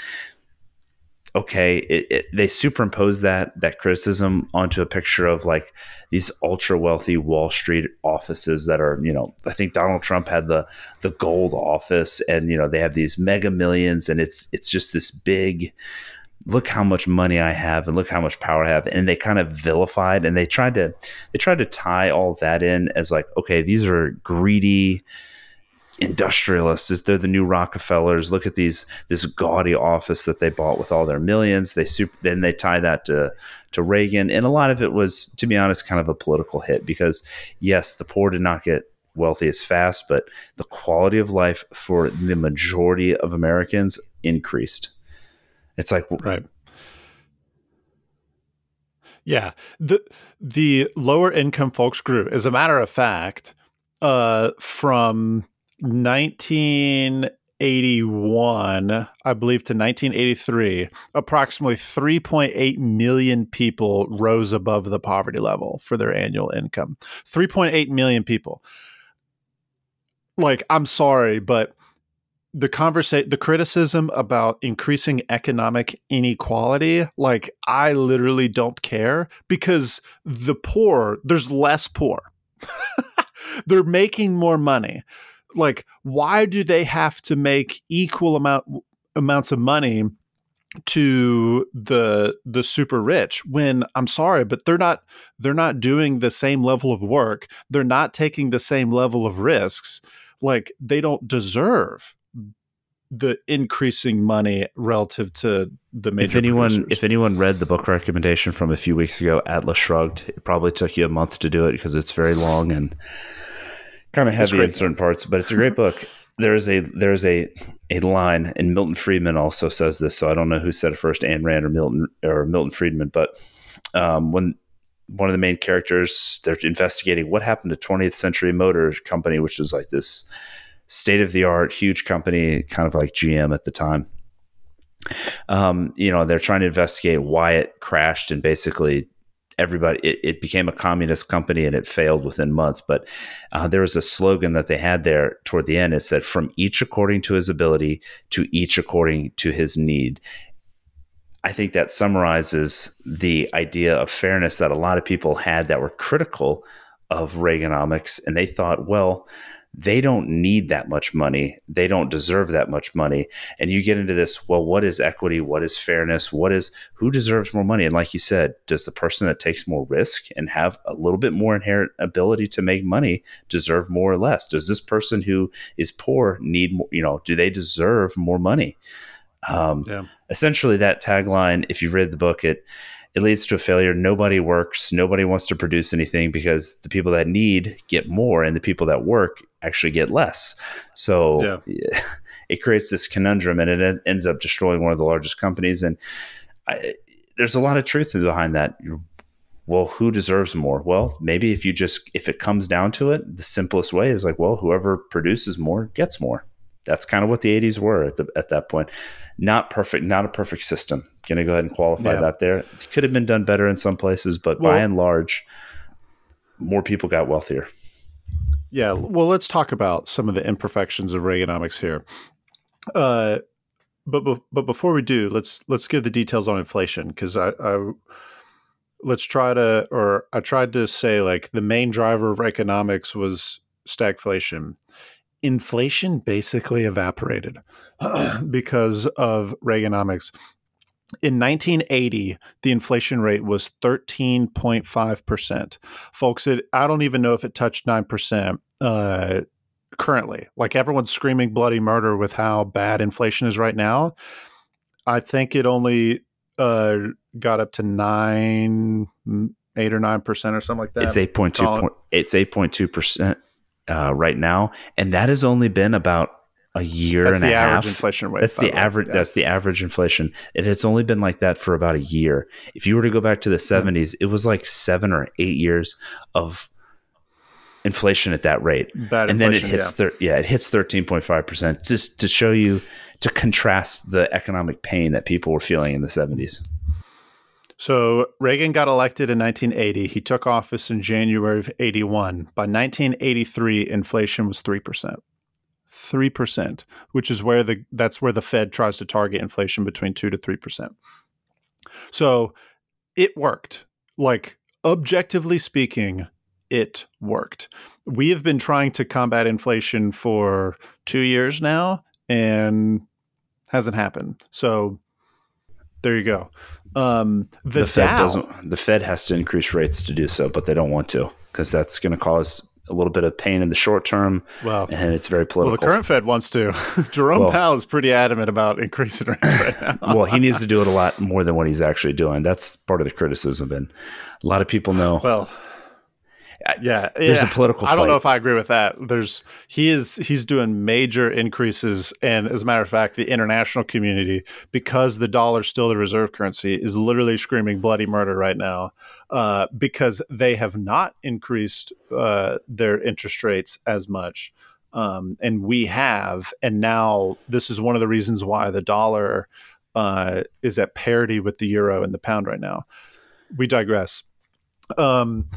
okay, it, it, they superimpose that that criticism onto a picture of like these ultra wealthy Wall Street offices that are, you know, I think Donald Trump had the the gold office, and you know they have these mega millions, and it's it's just this big. Look how much money I have, and look how much power I have, and they kind of vilified, and they tried to they tried to tie all that in as like, okay, these are greedy industrialists. They're the new Rockefellers. Look at these this gaudy office that they bought with all their millions. They super, then they tie that to to Reagan, and a lot of it was, to be honest, kind of a political hit because yes, the poor did not get wealthy as fast, but the quality of life for the majority of Americans increased. It's like right. Yeah, the the lower income folks grew. As a matter of fact, uh, from 1981, I believe, to 1983, approximately 3.8 million people rose above the poverty level for their annual income. 3.8 million people. Like, I'm sorry, but the conversation the criticism about increasing economic inequality like i literally don't care because the poor there's less poor (laughs) they're making more money like why do they have to make equal amount amounts of money to the the super rich when I'm sorry but they're not they're not doing the same level of work they're not taking the same level of risks like they don't deserve the increasing money relative to the major if anyone producers. if anyone read the book recommendation from a few weeks ago atlas shrugged it probably took you a month to do it because it's very long and kind of heavy in certain parts, but it's a great book. There's a there's a a line, and Milton Friedman also says this. So I don't know who said it first, Ayn Rand or Milton or Milton Friedman, but um, when one of the main characters they're investigating what happened to 20th Century Motor Company, which was like this state of the art, huge company, kind of like GM at the time. Um, you know, they're trying to investigate why it crashed and basically everybody it, it, became a communist company and it failed within months but uh, there was a slogan that they had there toward the end. It said from each according to his ability to each according to his need. I think that summarizes the idea of fairness that a lot of people had that were critical of reaganomics and they thought well they don't need that much money. They don't deserve that much money. And you get into this, well, what is equity? What is fairness? What is who deserves more money? And like you said, does the person that takes more risk and have a little bit more inherent ability to make money deserve more or less? Does this person who is poor need more, you know, do they deserve more money? Um, yeah. Essentially, that tagline, if you've read the book, it it leads to a failure. Nobody works. Nobody wants to produce anything because the people that need get more, and the people that work actually get less. So yeah. (laughs) it creates this conundrum, and it ends up destroying one of the largest companies. And I, there's a lot of truth behind that. Well, who deserves more? Well, maybe if you just if it comes down to it, the simplest way is like, well, whoever produces more gets more. That's kind of what the 80s were at the, at that point. Not perfect, not a perfect system. Going to go ahead and qualify yeah. that there. It could have been done better in some places, but well, by and large, more people got wealthier. Yeah, well, let's talk about some of the imperfections of Reaganomics here. Uh, but but before we do, let's let's give the details on inflation because I, I let's try to or I tried to say like the main driver of economics was stagflation. Inflation basically evaporated (clears throat) because of Reaganomics. In 1980, the inflation rate was 13.5%. Folks, it, I don't even know if it touched 9% uh, currently. Like everyone's screaming bloody murder with how bad inflation is right now. I think it only uh, got up to 9, 8 or 9% or something like that. It's 8.2. It's 8.2% uh, right now. And that has only been about a year and a half. that's and the a average half. inflation rate. That's the average. Yeah. That's the average inflation. It has only been like that for about a year. If you were to go back to the seventies, mm-hmm. it was like seven or eight years of inflation at that rate, Bad and then it hits. Yeah, thir- yeah it hits thirteen point five percent. Just to show you, to contrast the economic pain that people were feeling in the seventies. So Reagan got elected in 1980. He took office in January of 81. By 1983, inflation was 3%. 3%, which is where the that's where the Fed tries to target inflation between 2 to 3%. So it worked. Like objectively speaking, it worked. We have been trying to combat inflation for 2 years now and hasn't happened. So there you go. Um, the, the Fed Dow, doesn't. The Fed has to increase rates to do so, but they don't want to because that's going to cause a little bit of pain in the short term. Well, and it's very political. Well, the current Fed wants to. (laughs) Jerome well, Powell is pretty adamant about increasing rates right now. (laughs) well, he needs to do it a lot more than what he's actually doing. That's part of the criticism, and a lot of people know. Well, yeah, there's yeah. a political. I don't know if I agree with that. There's he is he's doing major increases, and as a matter of fact, the international community, because the dollar's still the reserve currency, is literally screaming bloody murder right now, uh, because they have not increased uh, their interest rates as much, um, and we have, and now this is one of the reasons why the dollar uh, is at parity with the euro and the pound right now. We digress. Um,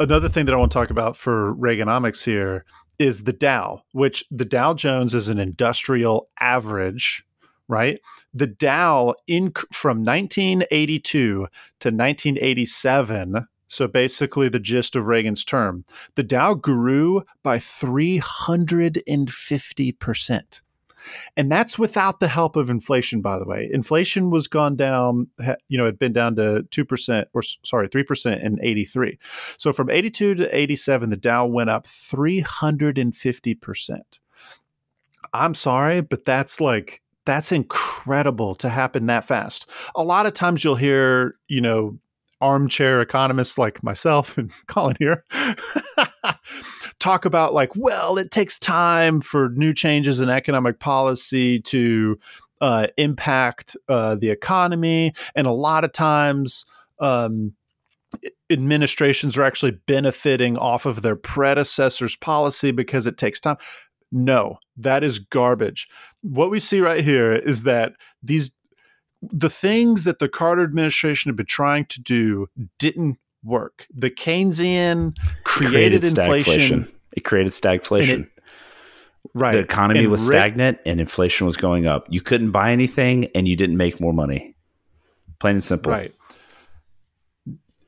another thing that I want to talk about for Reaganomics here is the Dow, which the Dow Jones is an industrial average, right? The Dow in from 1982 to 1987, so basically the gist of Reagan's term, the Dow grew by 350%. And that's without the help of inflation, by the way. Inflation was gone down, you know, had been down to 2% or sorry, 3% in 83. So from 82 to 87, the Dow went up 350%. I'm sorry, but that's like, that's incredible to happen that fast. A lot of times you'll hear, you know, armchair economists like myself (laughs) and Colin here (laughs) talk about like, well, it takes time for new changes in economic policy to uh, impact uh, the economy, and a lot of times. Um, administrations are actually benefiting off of their predecessor's policy because it takes time. No, that is garbage. What we see right here is that these the things that the Carter administration had been trying to do didn't work. The Keynesian created, created inflation. It created stagflation. It, right. The economy and was stagnant and inflation was going up. You couldn't buy anything and you didn't make more money. Plain and simple. Right.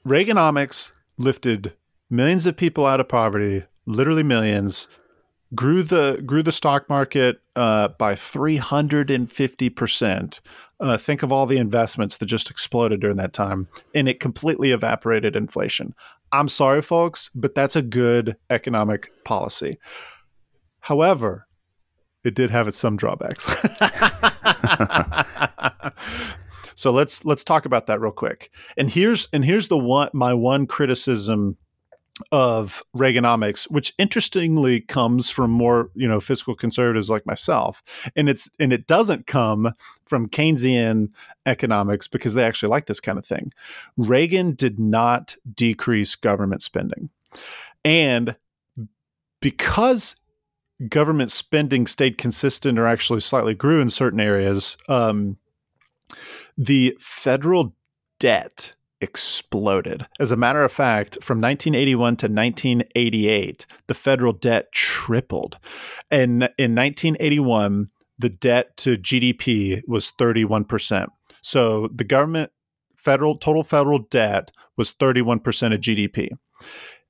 Reaganomics lifted millions of people out of poverty, literally millions, grew the grew the stock market uh, by 350 percent. Uh, think of all the investments that just exploded during that time, and it completely evaporated inflation. I'm sorry, folks, but that's a good economic policy. However, it did have its some drawbacks. (laughs) so let's let's talk about that real quick. And here's and here's the one my one criticism of Reaganomics, which interestingly comes from more you know fiscal conservatives like myself, and it's and it doesn't come from Keynesian economics because they actually like this kind of thing. Reagan did not decrease government spending, and because government spending stayed consistent or actually slightly grew in certain areas, um, the federal debt exploded. As a matter of fact, from 1981 to 1988, the federal debt tripled. And in 1981, the debt to GDP was 31%. So the government federal total federal debt was 31% of GDP.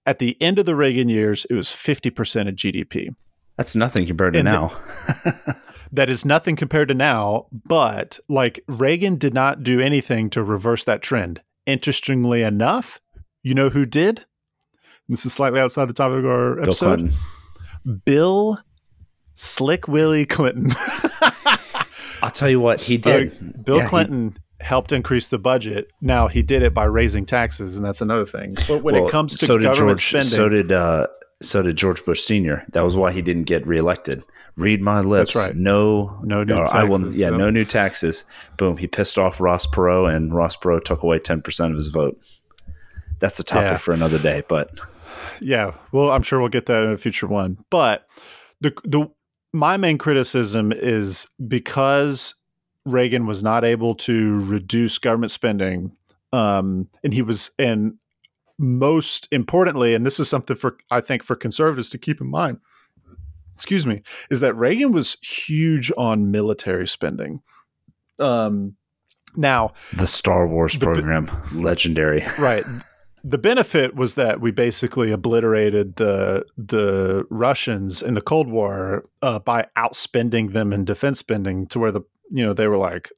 At the end of the Reagan years, it was 50% of GDP. That's nothing compared to and now. The, (laughs) that is nothing compared to now, but like Reagan did not do anything to reverse that trend. Interestingly enough, you know who did? This is slightly outside the topic of our Bill episode. Clinton. Bill Slick Willie Clinton. (laughs) I'll tell you what he did. Uh, Bill yeah, Clinton he, helped increase the budget. Now he did it by raising taxes, and that's another thing. But when well, it comes to so government George, spending, so did uh, so did George Bush Senior. That was why he didn't get reelected. Read my lips. That's right. No, no new taxes. I will, yeah, no new taxes. Boom. He pissed off Ross Perot, and Ross Perot took away ten percent of his vote. That's a topic yeah. for another day, but yeah, well, I'm sure we'll get that in a future one. But the the my main criticism is because Reagan was not able to reduce government spending, um, and he was and most importantly, and this is something for I think for conservatives to keep in mind, excuse me, is that Reagan was huge on military spending. Um, now the Star Wars the, program, legendary, (laughs) right? The benefit was that we basically obliterated the the Russians in the Cold War uh, by outspending them in defense spending to where the you know they were like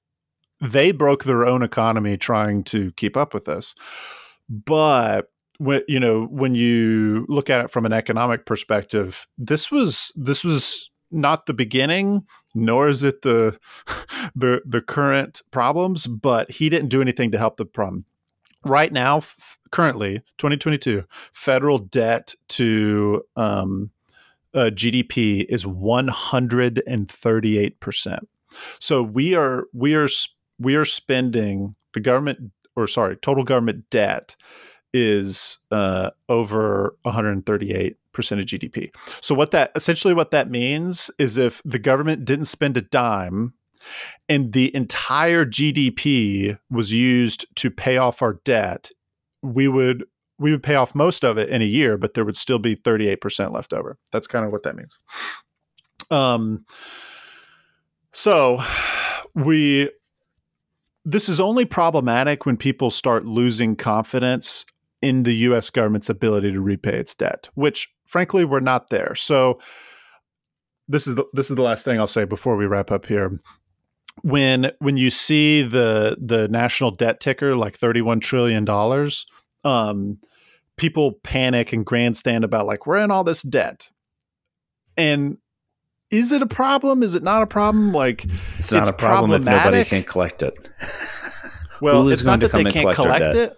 they broke their own economy trying to keep up with us. But when you know when you look at it from an economic perspective, this was this was not the beginning, nor is it the (laughs) the the current problems. But he didn't do anything to help the problem. Right now, f- currently, 2022, federal debt to um, uh, GDP is 138 percent. So we are we are we are spending the government or sorry total government debt is uh, over 138 percent of GDP. So what that essentially what that means is if the government didn't spend a dime and the entire GDP was used to pay off our debt, we would we would pay off most of it in a year, but there would still be 38% left over. That's kind of what that means. Um so we this is only problematic when people start losing confidence in the US government's ability to repay its debt, which frankly we're not there. So this is the this is the last thing I'll say before we wrap up here. When when you see the the national debt ticker like 31 trillion dollars, um, people panic and grandstand about like we're in all this debt. And is it a problem? Is it not a problem? Like it's not it's a problem if nobody can collect it. well, it's not that they can't collect it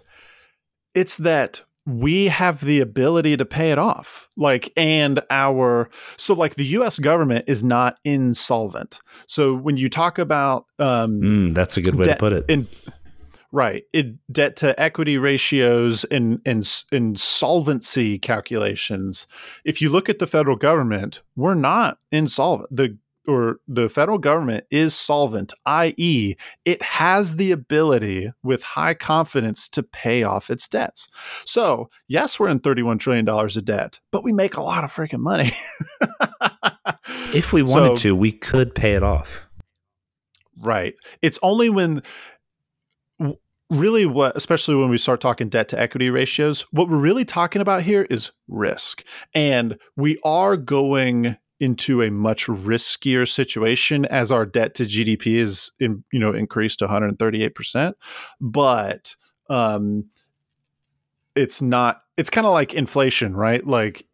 it's that we have the ability to pay it off. Like, and our, so like the US government is not insolvent. So when you talk about, um, mm, that's a good way to put it. In, right. It, debt to equity ratios and, and, and solvency calculations. If you look at the federal government, we're not insolvent. The or the federal government is solvent, i.e., it has the ability with high confidence to pay off its debts. So, yes, we're in $31 trillion of debt, but we make a lot of freaking money. if we (laughs) wanted so, to, we could pay it off. Right. It's only when really what especially when we start talking debt to equity ratios what we're really talking about here is risk and we are going into a much riskier situation as our debt to GDP is in, you know increased to 138%. But um, it's not. It's kind of like inflation, right? Like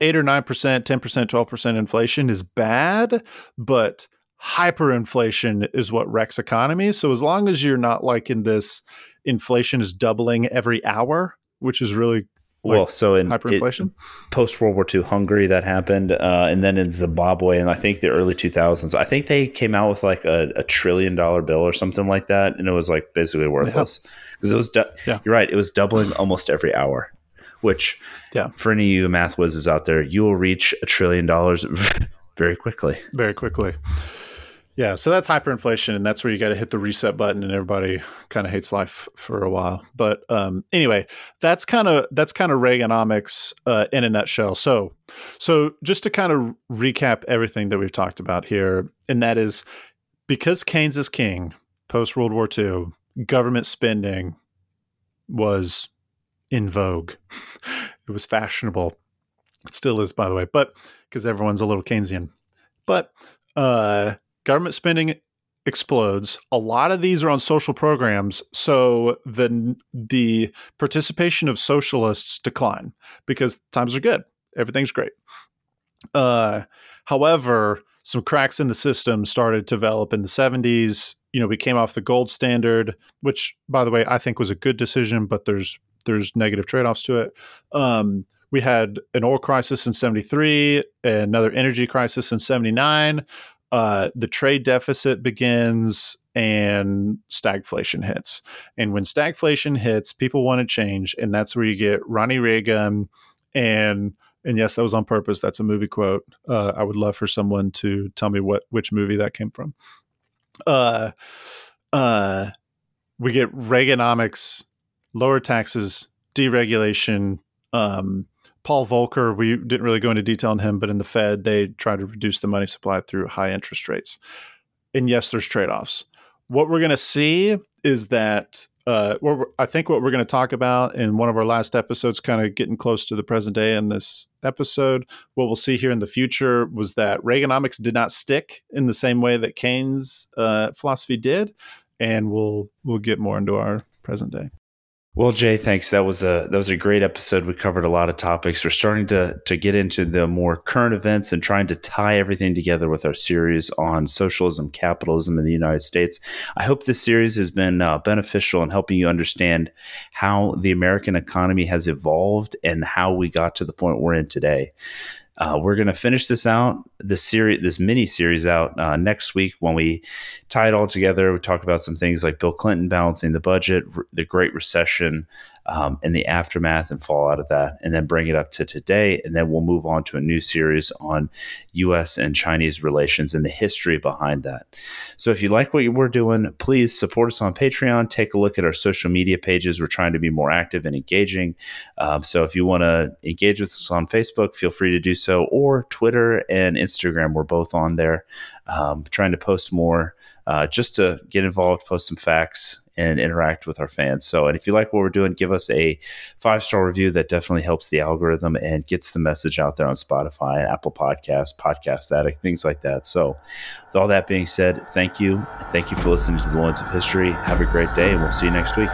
eight or nine percent, ten percent, twelve percent inflation is bad, but hyperinflation is what wrecks economies. So as long as you're not like in this inflation is doubling every hour, which is really like well, so in hyperinflation, post World War II Hungary that happened, uh, and then in Zimbabwe, and I think the early 2000s, I think they came out with like a, a trillion dollar bill or something like that, and it was like basically worthless because yeah. it was. Du- yeah. You're right; it was doubling almost every hour. Which, yeah, for any of you math whizzes out there, you will reach a trillion dollars (laughs) very quickly. Very quickly. Yeah, so that's hyperinflation, and that's where you got to hit the reset button, and everybody kind of hates life for a while. But um, anyway, that's kind of that's kind of Reaganomics uh, in a nutshell. So, so just to kind of recap everything that we've talked about here, and that is because Keynes is king post World War II, government spending was in vogue. (laughs) it was fashionable. It still is, by the way, but because everyone's a little Keynesian. But uh, government spending explodes. A lot of these are on social programs, so the the participation of socialists decline because times are good, everything's great. Uh, however, some cracks in the system started to develop in the 70s. You know, we came off the gold standard, which, by the way, I think was a good decision, but there's there's negative trade offs to it. Um, we had an oil crisis in 73, another energy crisis in 79 uh, the trade deficit begins and stagflation hits. And when stagflation hits, people want to change, and that's where you get Ronnie Reagan and and yes, that was on purpose. That's a movie quote. Uh, I would love for someone to tell me what which movie that came from. Uh, uh, we get Reaganomics, lower taxes, deregulation, um, Paul Volcker, we didn't really go into detail on him, but in the Fed, they try to reduce the money supply through high interest rates. And yes, there's trade offs. What we're going to see is that uh, I think what we're going to talk about in one of our last episodes, kind of getting close to the present day in this episode, what we'll see here in the future was that Reaganomics did not stick in the same way that Keynes' uh, philosophy did, and we'll we'll get more into our present day. Well, Jay, thanks. That was a that was a great episode. We covered a lot of topics. We're starting to to get into the more current events and trying to tie everything together with our series on socialism, capitalism in the United States. I hope this series has been uh, beneficial in helping you understand how the American economy has evolved and how we got to the point we're in today. Uh, we're going to finish this out, this series, this mini series out uh, next week when we tie it all together. We talk about some things like Bill Clinton balancing the budget, the Great Recession, um, and the aftermath and fallout of that, and then bring it up to today. And then we'll move on to a new series on U.S. and Chinese relations and the history behind that. So if you like what we're doing, please support us on Patreon. Take a look at our social media pages. We're trying to be more active and engaging. Um, so if you want to engage with us on Facebook, feel free to do so, or Twitter and Instagram. We're both on there, um, trying to post more. Uh, just to get involved, post some facts, and interact with our fans. So, and if you like what we're doing, give us a five star review. That definitely helps the algorithm and gets the message out there on Spotify, and Apple Podcasts, Podcast Addict, things like that. So, with all that being said, thank you. Thank you for listening to the Loins of History. Have a great day, and we'll see you next week.